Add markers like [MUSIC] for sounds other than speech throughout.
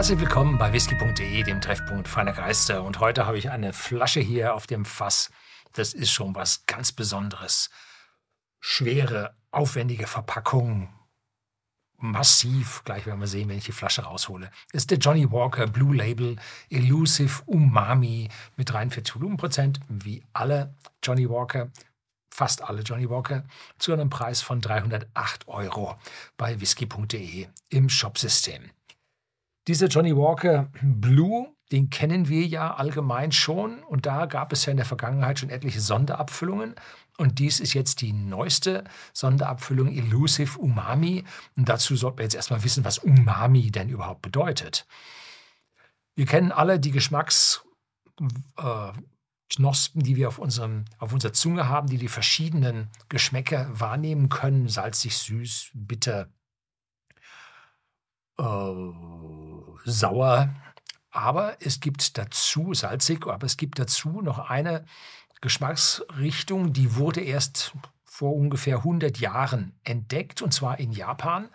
Herzlich willkommen bei whisky.de, dem Treffpunkt feiner Geister. Und heute habe ich eine Flasche hier auf dem Fass. Das ist schon was ganz Besonderes. Schwere, aufwendige Verpackung. Massiv, gleich werden wir sehen, wenn ich die Flasche raushole. Ist der Johnny Walker Blue Label Elusive Umami mit 43 Volumenprozent, wie alle Johnny Walker fast alle Johnny Walker, zu einem Preis von 308 Euro bei whisky.de im Shopsystem. Dieser Johnny Walker [CLEARS THROAT] Blue, den kennen wir ja allgemein schon und da gab es ja in der Vergangenheit schon etliche Sonderabfüllungen. Und dies ist jetzt die neueste Sonderabfüllung Elusive Umami. Und dazu sollten wir jetzt erstmal wissen, was Umami denn überhaupt bedeutet. Wir kennen alle die Geschmacks, äh, die wir auf, unserem, auf unserer Zunge haben, die die verschiedenen Geschmäcker wahrnehmen können. Salzig, süß, bitter, äh, sauer. Aber es gibt dazu, salzig, aber es gibt dazu noch eine Geschmacksrichtung, die wurde erst vor ungefähr 100 Jahren entdeckt, und zwar in Japan.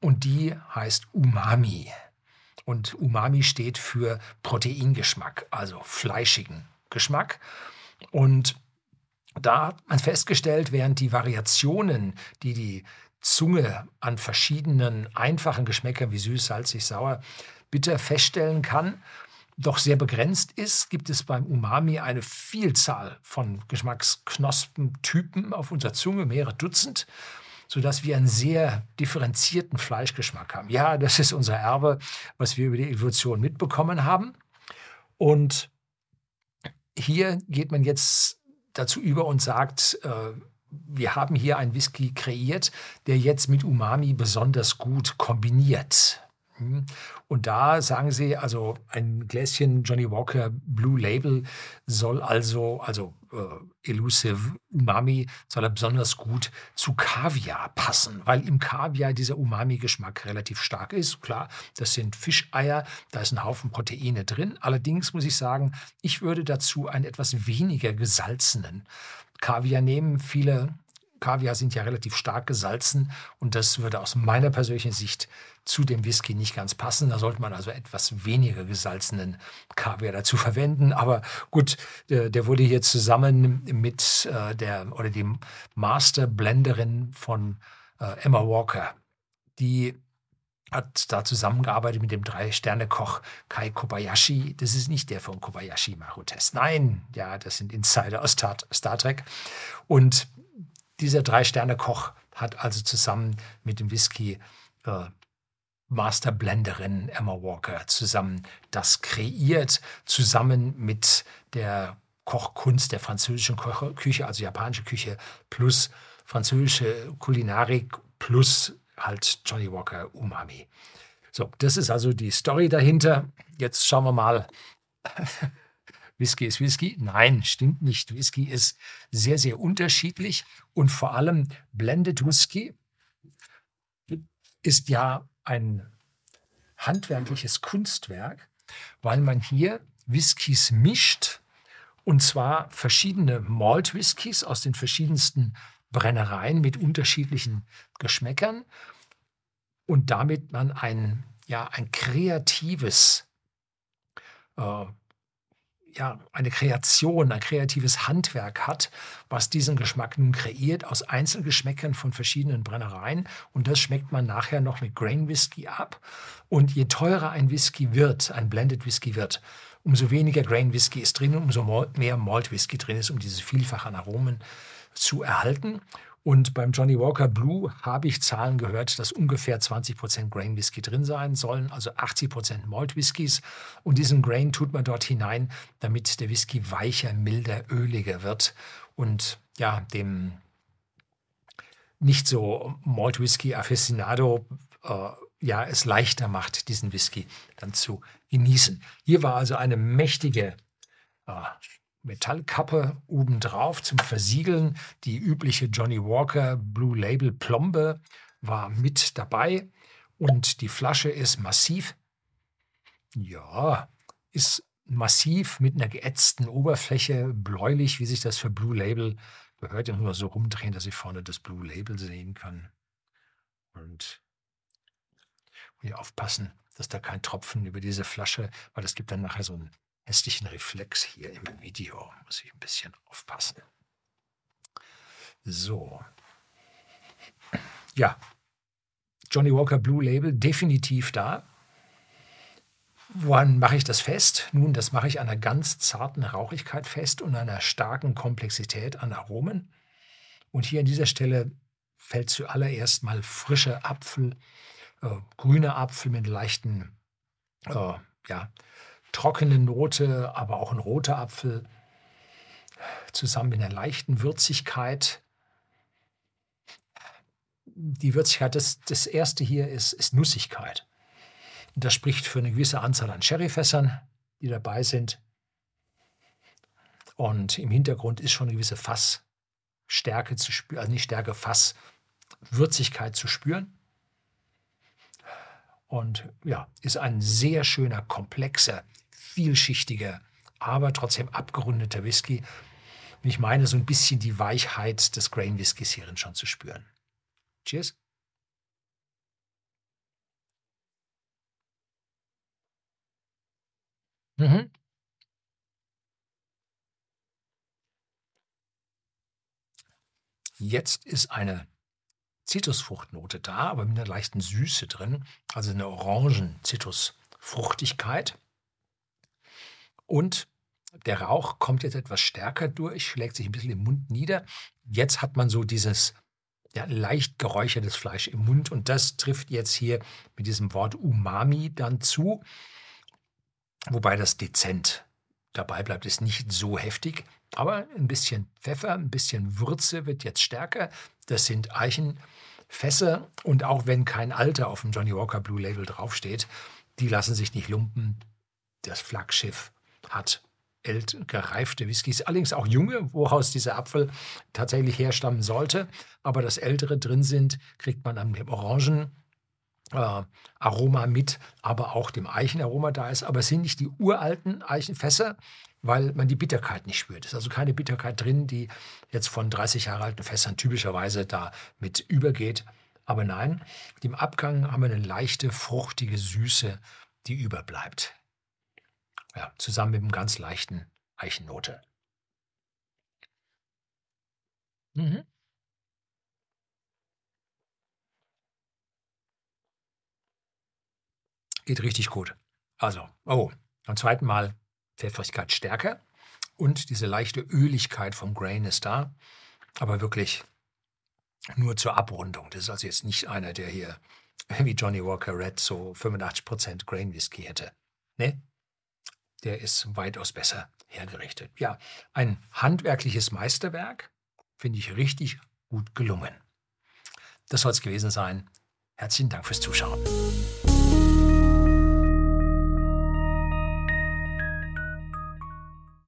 Und die heißt Umami. Und Umami steht für Proteingeschmack, also fleischigen Geschmack. Und da hat man festgestellt, während die Variationen, die die Zunge an verschiedenen einfachen Geschmäckern wie süß, salzig, sauer, bitter feststellen kann, doch sehr begrenzt ist, gibt es beim Umami eine Vielzahl von Geschmacksknospentypen auf unserer Zunge, mehrere Dutzend, sodass wir einen sehr differenzierten Fleischgeschmack haben. Ja, das ist unser Erbe, was wir über die Evolution mitbekommen haben. Und hier geht man jetzt dazu über und sagt, äh, wir haben hier einen Whisky kreiert, der jetzt mit Umami besonders gut kombiniert. Hm? Und da sagen sie, also ein Gläschen Johnny Walker Blue Label soll also, also äh, Elusive Umami, soll er besonders gut zu Kaviar passen, weil im Kaviar dieser Umami-Geschmack relativ stark ist. Klar, das sind Fischeier, da ist ein Haufen Proteine drin. Allerdings muss ich sagen, ich würde dazu einen etwas weniger gesalzenen Kaviar nehmen. Viele Kaviar sind ja relativ stark gesalzen und das würde aus meiner persönlichen Sicht zu dem Whisky nicht ganz passen. Da sollte man also etwas weniger gesalzenen Kaviar dazu verwenden. Aber gut, der, wurde hier zusammen mit äh, der oder dem Master Blenderin von äh, Emma Walker, die hat da zusammengearbeitet mit dem Drei-Sterne-Koch Kai Kobayashi. Das ist nicht der von Kobayashi Maru Test. Nein, ja, das sind Insider aus Star, Star Trek. Und dieser Drei-Sterne-Koch hat also zusammen mit dem Whisky äh, Master Blenderin Emma Walker zusammen das kreiert, zusammen mit der Kochkunst der französischen Küche, also japanische Küche, plus französische Kulinarik, plus halt Johnny Walker Umami. So, das ist also die Story dahinter. Jetzt schauen wir mal. Whisky ist Whisky? Nein, stimmt nicht. Whisky ist sehr, sehr unterschiedlich und vor allem Blended Whisky ist ja ein handwerkliches Kunstwerk, weil man hier Whiskys mischt und zwar verschiedene Malt Whiskys aus den verschiedensten Brennereien mit unterschiedlichen Geschmäckern und damit man ein, ja, ein kreatives äh, ja, eine Kreation, ein kreatives Handwerk hat, was diesen Geschmack nun kreiert aus Einzelgeschmäckern von verschiedenen Brennereien. Und das schmeckt man nachher noch mit Grain Whisky ab. Und je teurer ein Whisky wird, ein Blended Whisky wird, umso weniger Grain Whisky ist drin, umso mehr Malt Whisky drin ist, um diese vielfachen Aromen zu erhalten. Und beim Johnny Walker Blue habe ich Zahlen gehört, dass ungefähr 20% Grain Whisky drin sein sollen, also 80% Malt Whiskys. Und diesen Grain tut man dort hinein, damit der Whisky weicher, milder, öliger wird und ja, dem nicht so Malt Whisky Aficionado äh, ja, es leichter macht, diesen Whisky dann zu genießen. Hier war also eine mächtige äh, Metallkappe obendrauf zum Versiegeln. Die übliche Johnny Walker Blue Label Plombe war mit dabei und die Flasche ist massiv. Ja, ist massiv mit einer geätzten Oberfläche, bläulich, wie sich das für Blue Label gehört. Ja nur so rumdrehen, dass ich vorne das Blue Label sehen kann. Und hier aufpassen, dass da kein Tropfen über diese Flasche, weil es gibt dann nachher so einen hässlichen Reflex hier im Video. Muss ich ein bisschen aufpassen. So. Ja. Johnny Walker Blue Label definitiv da. Woran mache ich das fest? Nun, das mache ich an einer ganz zarten Rauchigkeit fest und einer starken Komplexität an Aromen. Und hier an dieser Stelle fällt zuallererst mal frischer Apfel, äh, grüner Apfel mit leichten, äh, ja, trockenen Note, aber auch ein roter Apfel, zusammen mit einer leichten Würzigkeit. Die Würzigkeit, das, das erste hier ist, ist Nussigkeit. Das spricht für eine gewisse Anzahl an Sherryfässern, die dabei sind. Und im Hintergrund ist schon eine gewisse Fassstärke zu spüren, also nicht Stärke, Fasswürzigkeit zu spüren. Und ja, ist ein sehr schöner, komplexer, vielschichtiger, aber trotzdem abgerundeter Whisky. Und ich meine, so ein bisschen die Weichheit des Grain Whiskys hierin schon zu spüren. Cheers. Mhm. Jetzt ist eine Zitrusfruchtnote da, aber mit einer leichten Süße drin, also eine Orangen-Zitrusfruchtigkeit. Und der Rauch kommt jetzt etwas stärker durch, schlägt sich ein bisschen im Mund nieder. Jetzt hat man so dieses ja, leicht geräuchertes Fleisch im Mund und das trifft jetzt hier mit diesem Wort Umami dann zu. Wobei das dezent dabei bleibt, ist nicht so heftig. Aber ein bisschen Pfeffer, ein bisschen Würze wird jetzt stärker. Das sind Eichenfässer. Und auch wenn kein Alter auf dem Johnny Walker Blue Label draufsteht, die lassen sich nicht lumpen. Das Flaggschiff hat gereifte Whiskys, allerdings auch junge, woraus dieser Apfel tatsächlich herstammen sollte. Aber das ältere drin sind, kriegt man an dem Orangen äh, Aroma mit, aber auch dem Eichenaroma da ist. Aber es sind nicht die uralten Eichenfässer, weil man die Bitterkeit nicht spürt. Es ist also keine Bitterkeit drin, die jetzt von 30 Jahre alten Fässern typischerweise da mit übergeht. Aber nein, im Abgang haben wir eine leichte, fruchtige Süße, die überbleibt. Ja, zusammen mit einem ganz leichten Eichennote. Mhm. Geht richtig gut. Also, oh, beim zweiten Mal Pfeffrigkeit stärker und diese leichte Öligkeit vom Grain ist da, aber wirklich nur zur Abrundung. Das ist also jetzt nicht einer, der hier wie Johnny Walker Red so 85% Grain Whisky hätte. Ne? Der ist weitaus besser hergerichtet. Ja, ein handwerkliches Meisterwerk, finde ich richtig gut gelungen. Das soll es gewesen sein. Herzlichen Dank fürs Zuschauen.